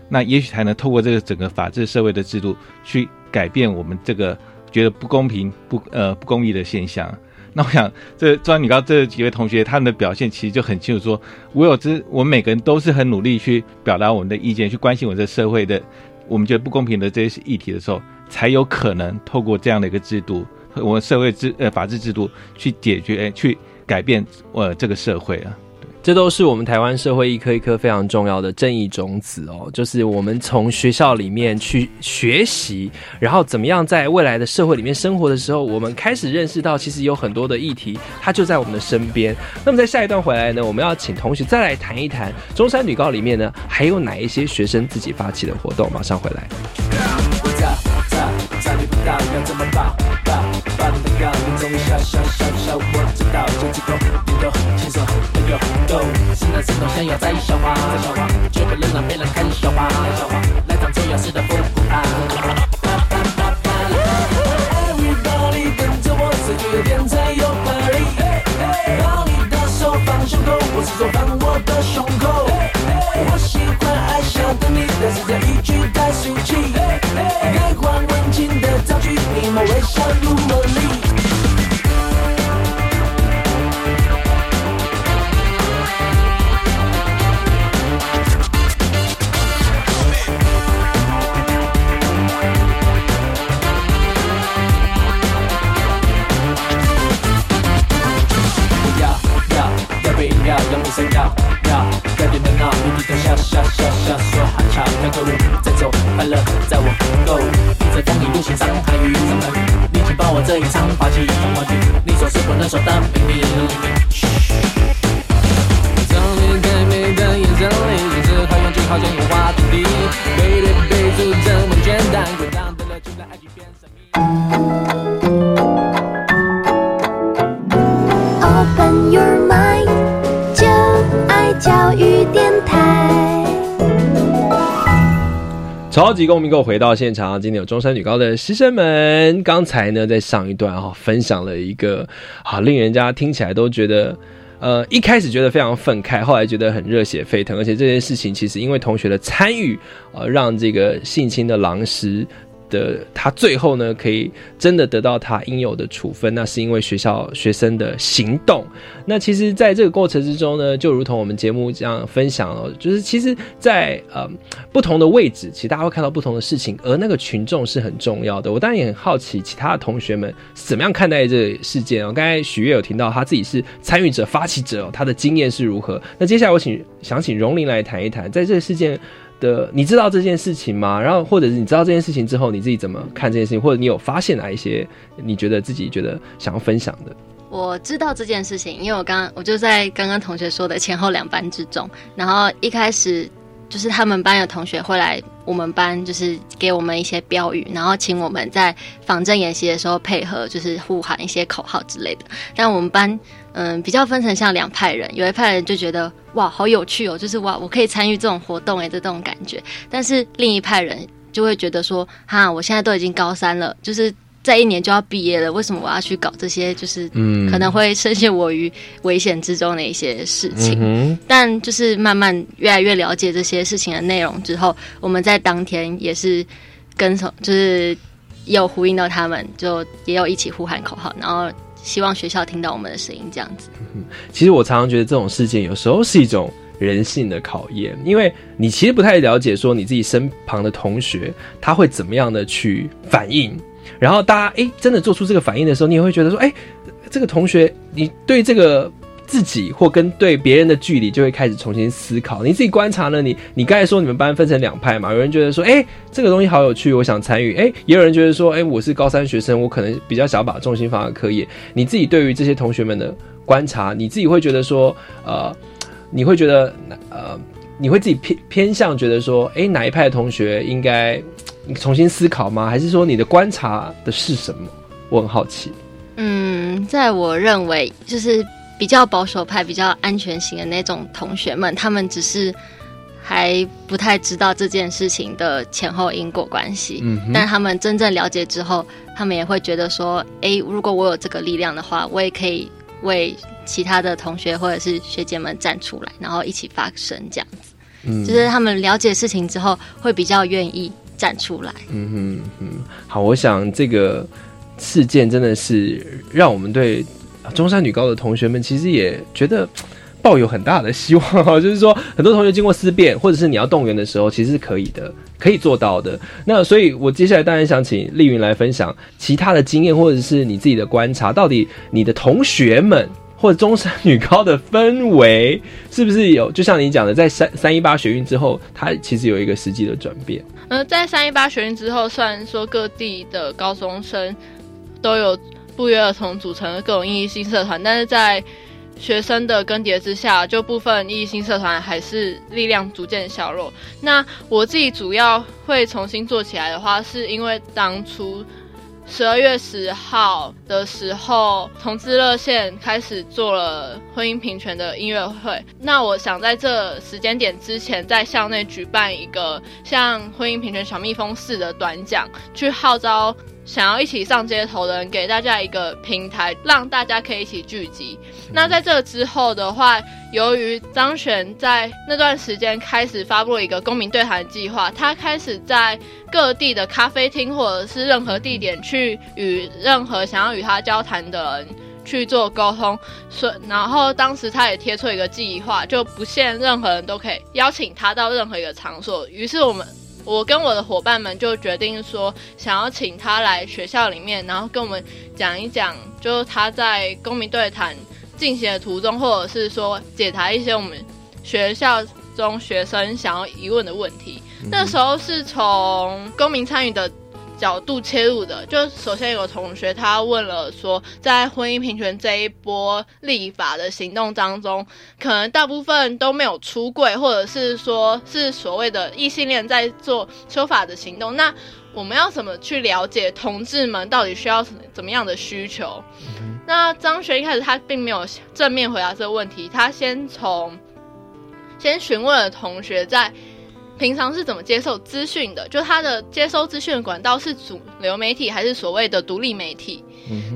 那也许才能透过这个整个法治社会的制度去改变我们这个觉得不公平不呃不公义的现象。[LAUGHS] 那我想，这专你刚这几位同学他们的表现其实就很清楚，说我有这，我们每个人都是很努力去表达我们的意见，去关心我们这社会的我们觉得不公平的这些议题的时候，才有可能透过这样的一个制度，我们社会制呃法治制度去解决、去改变呃这个社会啊。这都是我们台湾社会一颗一颗非常重要的正义种子哦，就是我们从学校里面去学习，然后怎么样在未来的社会里面生活的时候，我们开始认识到，其实有很多的议题，它就在我们的身边。那么在下一段回来呢，我们要请同学再来谈一谈中山女高里面呢，还有哪一些学生自己发起的活动？马上回来。现在生动想要在笑话，绝不能让别人看笑话，来当重要事的复古派。Everybody 跟着我，随觉点才有派。抱。你的手放胸口，我是手放我的胸口。我喜欢爱笑的你，但是这一句太俗气。该换温情的造句，你莫微笑如茉莉。超级公民购回到现场，今天有中山女高的师生们。刚才呢，在上一段哈、分享了一个啊，令人家听起来都觉得。呃，一开始觉得非常愤慨，后来觉得很热血沸腾，而且这件事情其实因为同学的参与，呃，让这个性侵的狼师的他最后呢，可以真的得到他应有的处分，那是因为学校学生的行动。那其实，在这个过程之中呢，就如同我们节目这样分享哦，就是其实在，呃不同的位置，其实大家会看到不同的事情，而那个群众是很重要的。我当然也很好奇，其他的同学们怎么样看待这个事件哦。刚才许悦有听到他自己是参与者、发起者、哦，他的经验是如何？那接下来我请想请荣玲来谈一谈，在这个事件。的，你知道这件事情吗？然后，或者是你知道这件事情之后，你自己怎么看这件事情？或者你有发现哪一些你觉得自己觉得想要分享的？我知道这件事情，因为我刚我就在刚刚同学说的前后两班之中，然后一开始就是他们班有同学会来我们班，就是给我们一些标语，然后请我们在仿真演习的时候配合，就是呼喊一些口号之类的。但我们班嗯比较分成像两派人，有一派人就觉得哇好有趣哦，就是哇我可以参与这种活动诶的这种感觉，但是另一派人就会觉得说哈我现在都已经高三了，就是。在一年就要毕业了，为什么我要去搞这些？就是嗯可能会深陷我于危险之中的一些事情。嗯但就是慢慢越来越了解这些事情的内容之后，我们在当天也是跟从，就是也有呼应到他们，就也有一起呼喊口号，然后希望学校听到我们的声音，这样子。其实我常常觉得这种事件有时候是一种人性的考验，因为你其实不太了解说你自己身旁的同学他会怎么样的去反应，然后大家诶真的做出这个反应的时候，你也会觉得说，诶，这个同学你对这个。自己或跟对别人的距离就会开始重新思考。你自己观察呢？你你刚才说你们班分成两派嘛？有人觉得说，哎、这个东西好有趣，我想参与。哎、也有人觉得说，哎、我是高三学生，我可能比较想把重心放在课业。你自己对于这些同学们的观察，你自己会觉得说，呃，你会觉得呃，你会自己偏偏向觉得说，哎、哪一派的同学应该你重新思考吗？还是说你的观察的是什么？我很好奇。嗯，在我认为，就是比较保守派、比较安全型的那种同学们，他们只是还不太知道这件事情的前后因果关系。嗯但他们真正了解之后，他们也会觉得说，诶，如果我有这个力量的话，我也可以为其他的同学或者是学姐们站出来，然后一起发声，这样子。嗯就是他们了解事情之后，会比较愿意站出来。嗯哼哼，好，我想这个事件真的是让我们对中山女高的同学们，其实也觉得。抱有很大的希望哈，[LAUGHS] 就是说很多同学经过思辨，或者是你要动员的时候，其实是可以的，可以做到的。那所以，我接下来当然想请丽云来分享其他的经验，或者是你自己的观察，到底你的同学们或者中山女高的氛围是不是有，就像你讲的，在三三一八学运之后，它其实有一个实际的转变。呃，在三一八学运之后，虽然说各地的高中生都有不约而同组成各种意义性社团，但是在学生的更迭之下，就部分意义性社团还是力量逐渐削弱。那我自己主要会重新做起来的话，是因为当初十二月十号的时候，同志热线开始做了婚姻平权的音乐会。那我想在这时间点之前，在校内举办一个像婚姻平权小蜜蜂似的短讲，去号召想要一起上街头的人，给大家一个平台，让大家可以一起聚集。那在这之后的话，由于张璇在那段时间开始发布了一个公民对谈计划，他开始在各地的咖啡厅或者是任何地点去与任何想要与他交谈的人。去做沟通，所然后当时他也贴出一个计划，就不限任何人都可以邀请他到任何一个场所。于是我们，我跟我的伙伴们就决定说，想要请他来学校里面，然后跟我们讲一讲，就是他在公民对谈进行的途中，或者是说解答一些我们学校中学生想要疑问的问题。那时候是从公民参与的角度切入的。就首先有个同学他问了说，在婚姻平权这一波立法的行动当中，可能大部分都没有出柜，或者是说是所谓的异性恋在做修法的行动。那我们要怎么去了解同志们到底需要怎么样的需求？那张学一开始他并没有正面回答这个问题，他先从先询问了同学在平常是怎么接受资讯的，就他的接收资讯的管道是主流媒体还是所谓的独立媒体？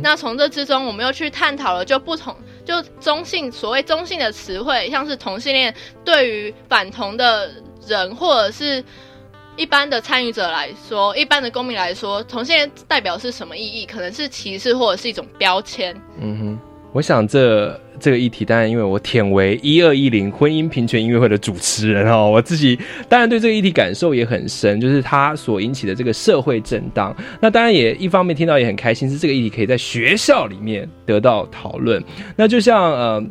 那从这之中，我们又去探讨了就不同就中性所谓中性的词汇，像是同性恋对于反同的人或者是。一般的参与者来说，一般的公民来说，同性恋代表是什么意义？可能是歧视或者是一种标签。嗯哼，我想这这个议题，当然因为我舔为一二一零婚姻平权音乐会的主持人哦，我自己当然对这个议题感受也很深，就是它所引起的这个社会震荡。那当然也一方面听到也很开心，是这个议题可以在学校里面得到讨论。那就像呃，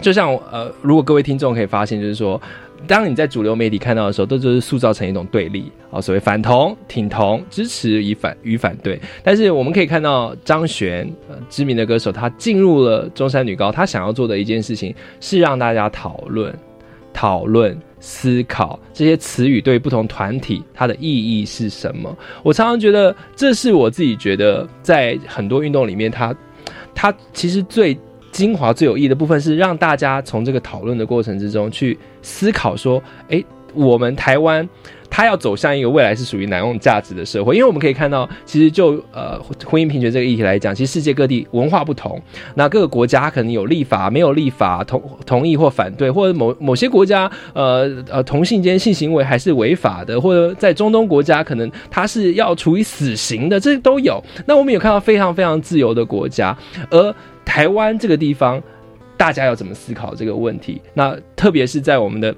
就像呃，如果各位听众可以发现，就是说。当你在主流媒体看到的时候，都就是塑造成一种对立啊，所谓反同、挺同、支持与反与反对。但是我们可以看到张悬，呃，知名的歌手，他进入了中山女高，他想要做的一件事情是让大家讨论、讨论、思考这些词语对不同团体它的意义是什么。我常常觉得，这是我自己觉得在很多运动里面，他他其实最。精华最有益的部分是让大家从这个讨论的过程之中去思考说，哎，我们台湾它要走向一个未来是属于哪种价值的社会？因为我们可以看到，其实就呃婚姻平权这个议题来讲，其实世界各地文化不同，那各个国家可能有立法，没有立法，同同意或反对，或者某某些国家呃呃同性间性行为还是违法的，或者在中东国家可能它是要处于死刑的，这都有。那我们有看到非常非常自由的国家，而台湾这个地方，大家要怎么思考这个问题？那特别是在我们的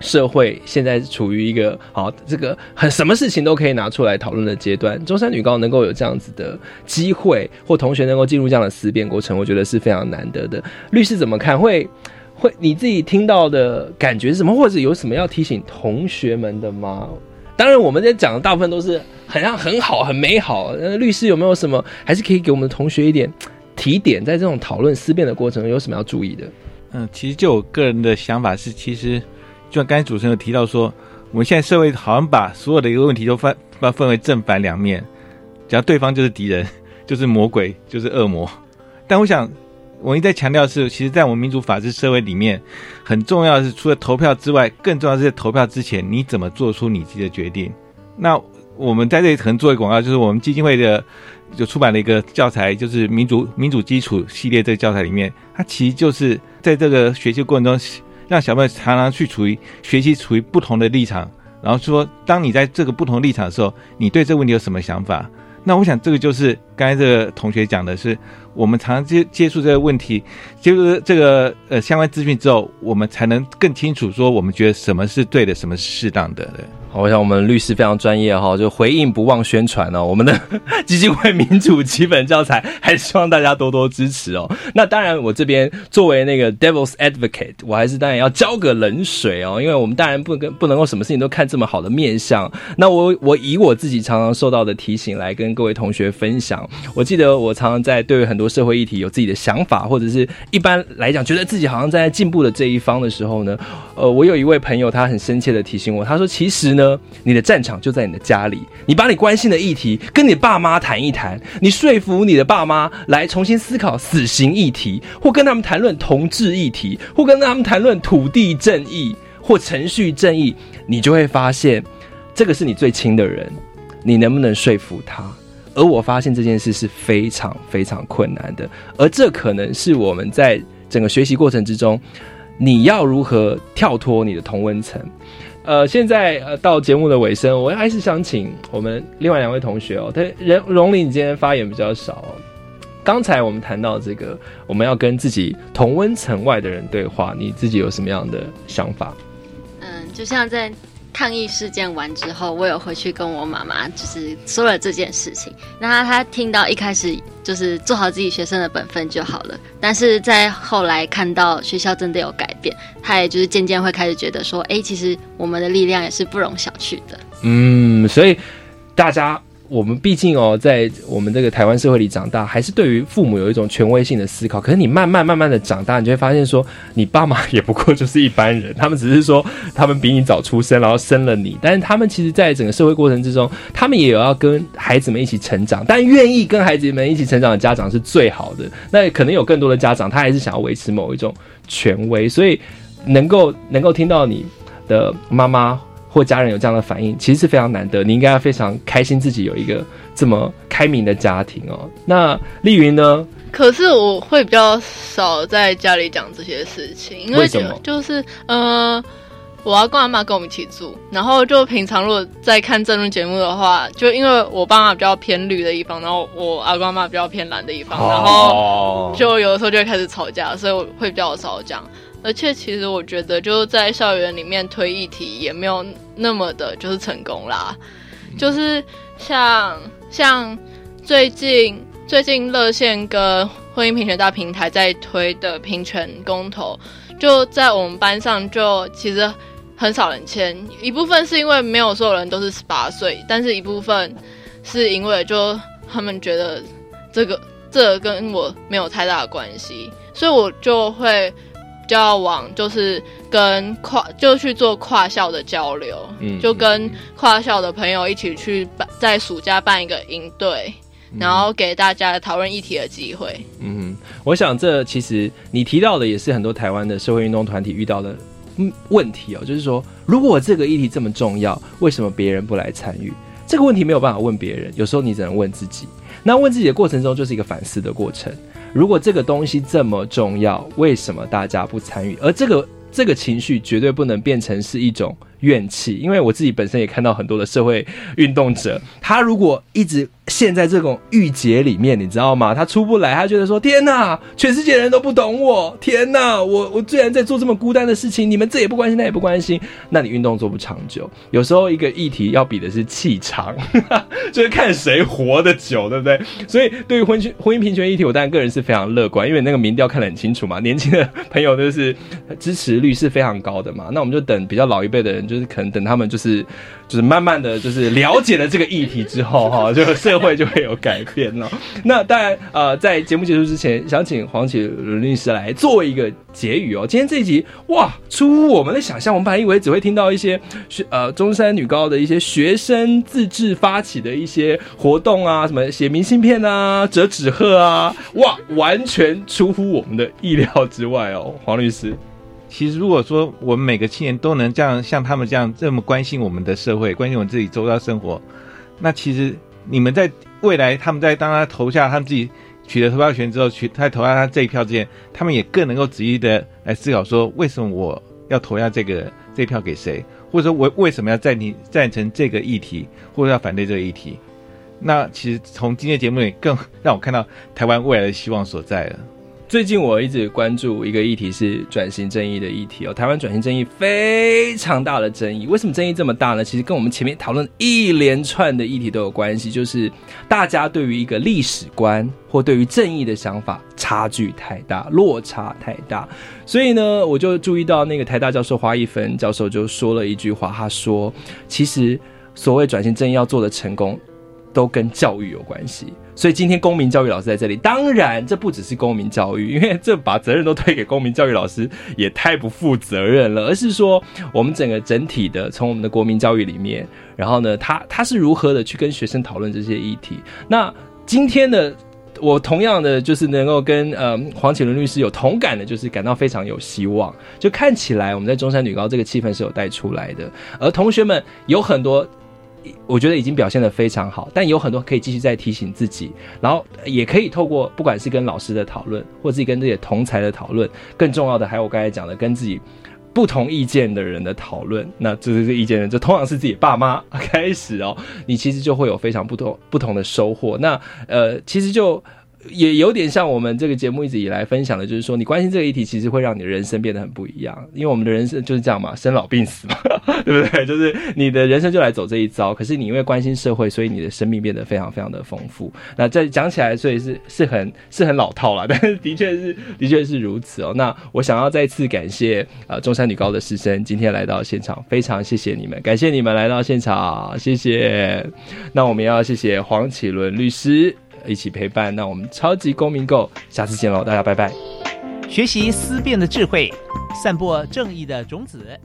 社会现在处于一个好这个很什么事情都可以拿出来讨论的阶段，中山女高能够有这样子的机会，或同学能够进入这样的思辨过程，我觉得是非常难得的。律师怎么看？会会你自己听到的感觉是什么？或者有什么要提醒同学们的吗？当然，我们在讲的大部分都是很像很好、很美好。那律师有没有什么，还是可以给我们的同学一点？提点在这种讨论思辨的过程中有什么要注意的？嗯，其实就我个人的想法是，其实就像刚才主持人有提到说，我们现在社会好像把所有的一个问题都分把分为正反两面，只要对方就是敌人，就是魔鬼，就是恶魔。但我想，我一再强调是，其实，在我们民主法治社会里面，很重要的是，除了投票之外，更重要是在投票之前，你怎么做出你自己的决定。那我们在这里可能做一个广告，就是我们基金会的。就出版了一个教材，就是民主民主基础系列。这个教材里面，它其实就是在这个学习过程中，让小朋友常常去处于学习处于不同的立场，然后说，当你在这个不同立场的时候，你对这个问题有什么想法？那我想，这个就是刚才这个同学讲的，是我们常常接接触这个问题，接触这个呃相关资讯之后，我们才能更清楚说，我们觉得什么是对的，什么是适当的。对我想我们律师非常专业哈，就回应不忘宣传哦。我们的基金会民主基本教材，还希望大家多多支持哦。那当然，我这边作为那个 Devil's Advocate，我还是当然要浇个冷水哦，因为我们当然不跟不能够什么事情都看这么好的面相。那我我以我自己常常受到的提醒来跟各位同学分享。我记得我常常在对很多社会议题有自己的想法，或者是一般来讲觉得自己好像在进步的这一方的时候呢，呃，我有一位朋友，他很深切的提醒我，他说其实呢。你的战场就在你的家里，你把你关心的议题跟你爸妈谈一谈，你说服你的爸妈来重新思考死刑议题，或跟他们谈论同志议题，或跟他们谈论土地正义或程序正义，你就会发现，这个是你最亲的人，你能不能说服他？而我发现这件事是非常非常困难的，而这可能是我们在整个学习过程之中，你要如何跳脱你的同温层。呃，现在呃到节目的尾声，我还是想请我们另外两位同学哦，他荣荣林你今天发言比较少。刚才我们谈到这个，我们要跟自己同温层外的人对话，你自己有什么样的想法？嗯，就像在。抗议事件完之后，我有回去跟我妈妈，就是说了这件事情。那她听到一开始就是做好自己学生的本分就好了，但是在后来看到学校真的有改变，她也就是渐渐会开始觉得说，哎，其实我们的力量也是不容小觑的。嗯，所以大家我们毕竟哦，在我们这个台湾社会里长大，还是对于父母有一种权威性的思考。可是你慢慢慢慢的长大，你就会发现说，你爸妈也不过就是一般人，他们只是说他们比你早出生，然后生了你，但是他们其实在整个社会过程之中，他们也有要跟孩子们一起成长。但愿意跟孩子们一起成长的家长是最好的。那可能有更多的家长，他还是想要维持某一种权威，所以能够能够听到你的妈妈。或家人有这样的反应，其实是非常难得。你应该要非常开心自己有一个这么开明的家庭哦。那丽云呢？可是我会比较少在家里讲这些事情，因为就是呃，我阿公阿妈跟我们一起住，然后就平常如果在看政论节目的话，就因为我爸妈比较偏绿的一方，然后我阿公阿妈比较偏蓝的一方，然后就有的时候就会开始吵架，所以我会比较少讲。而且其实我觉得，就是在校园里面推议题也没有那么的，就是成功啦。就是像像最近最近热线跟婚姻平权大平台在推的平权公投，就在我们班上就其实很少人签。一部分是因为没有所有人都是十八岁，但是一部分是因为就他们觉得这个这跟我没有太大的关系，所以我就会。交往就是跟跨就去做跨校的交流，嗯，就跟跨校的朋友一起去办，在暑假办一个营队，然后给大家讨论议题的机会。嗯，我想这其实你提到的也是很多台湾的社会运动团体遇到的问题哦，就是说，如果这个议题这么重要，为什么别人不来参与？这个问题没有办法问别人，有时候你只能问自己。那问自己的过程中，就是一个反思的过程。如果这个东西这么重要，为什么大家不参与？而这个这个情绪绝对不能变成是一种怨气，因为我自己本身也看到很多的社会运动者，他如果一直。陷在这种郁结里面，你知道吗？他出不来，他觉得说：“天哪，全世界人都不懂我！天哪，我我居然在做这么孤单的事情，你们这也不关心，那也不关心，那你运动做不长久。有时候一个议题要比的是气长，[LAUGHS] 就是看谁活得久，对不对？所以对于婚姻婚姻平权议题，我当然个人是非常乐观，因为那个民调看得很清楚嘛，年轻的朋友就是支持率是非常高的嘛。那我们就等比较老一辈的人，就是可能等他们就是就是慢慢的就是了解了这个议题之后，哈，[LAUGHS] 就社会就会有改变了。那当然，呃，在节目结束之前，想请黄启伦律师来做一个结语哦。今天这一集，哇，出乎我们的想象，我们本来以为只会听到一些学呃中山女高的一些学生自治发起的一些活动啊，什么写明信片啊、折纸鹤啊，哇，完全出乎我们的意料之外哦。黄律师，其实如果说我们每个青年都能这样像他们这样这么关心我们的社会，关心我们自己周遭生活，那其实你们在。未来他们在当他投下他们自己取得投票权之后，取他投下他这一票之前，他们也更能够仔细的来思考说，为什么我要投下这个这票给谁，或者说我为什么要赞你赞成这个议题，或者要反对这个议题？那其实从今天节目里更让我看到台湾未来的希望所在了。最近我一直关注一个议题是转型正义的议题哦，台湾转型正义非常大的争议，为什么争议这么大呢？其实跟我们前面讨论一连串的议题都有关系，就是大家对于一个历史观或对于正义的想法差距太大，落差太大，所以呢，我就注意到那个台大教授华一芬教授就说了一句话，他说：“其实所谓转型正义要做的成功。”都跟教育有关系，所以今天公民教育老师在这里。当然，这不只是公民教育，因为这把责任都推给公民教育老师也太不负责任了。而是说，我们整个整体的从我们的国民教育里面，然后呢，他他是如何的去跟学生讨论这些议题？那今天的我同样的就是能够跟呃黄启伦律师有同感的，就是感到非常有希望。就看起来我们在中山女高这个气氛是有带出来的，而同学们有很多。我觉得已经表现的非常好，但有很多可以继续再提醒自己，然后也可以透过不管是跟老师的讨论，或自己跟这些同才的讨论，更重要的还有我刚才讲的跟自己不同意见的人的讨论。那这这意见人，就通常是自己爸妈 [LAUGHS] 开始哦，你其实就会有非常不同不同的收获。那呃，其实就也有点像我们这个节目一直以来分享的，就是说你关心这个议题，其实会让你的人生变得很不一样。因为我们的人生就是这样嘛，生老病死嘛，[LAUGHS] 对不对？就是你的人生就来走这一遭。可是你因为关心社会，所以你的生命变得非常非常的丰富。那这讲起来，所以是是很是很老套了，但是的确是的确是如此哦。那我想要再次感谢呃中山女高的师生今天来到现场，非常谢谢你们，感谢你们来到现场，谢谢。那我们要谢谢黄启伦律师。一起陪伴，那我们超级公民购，下次见喽，大家拜拜。学习思辨的智慧，散播正义的种子。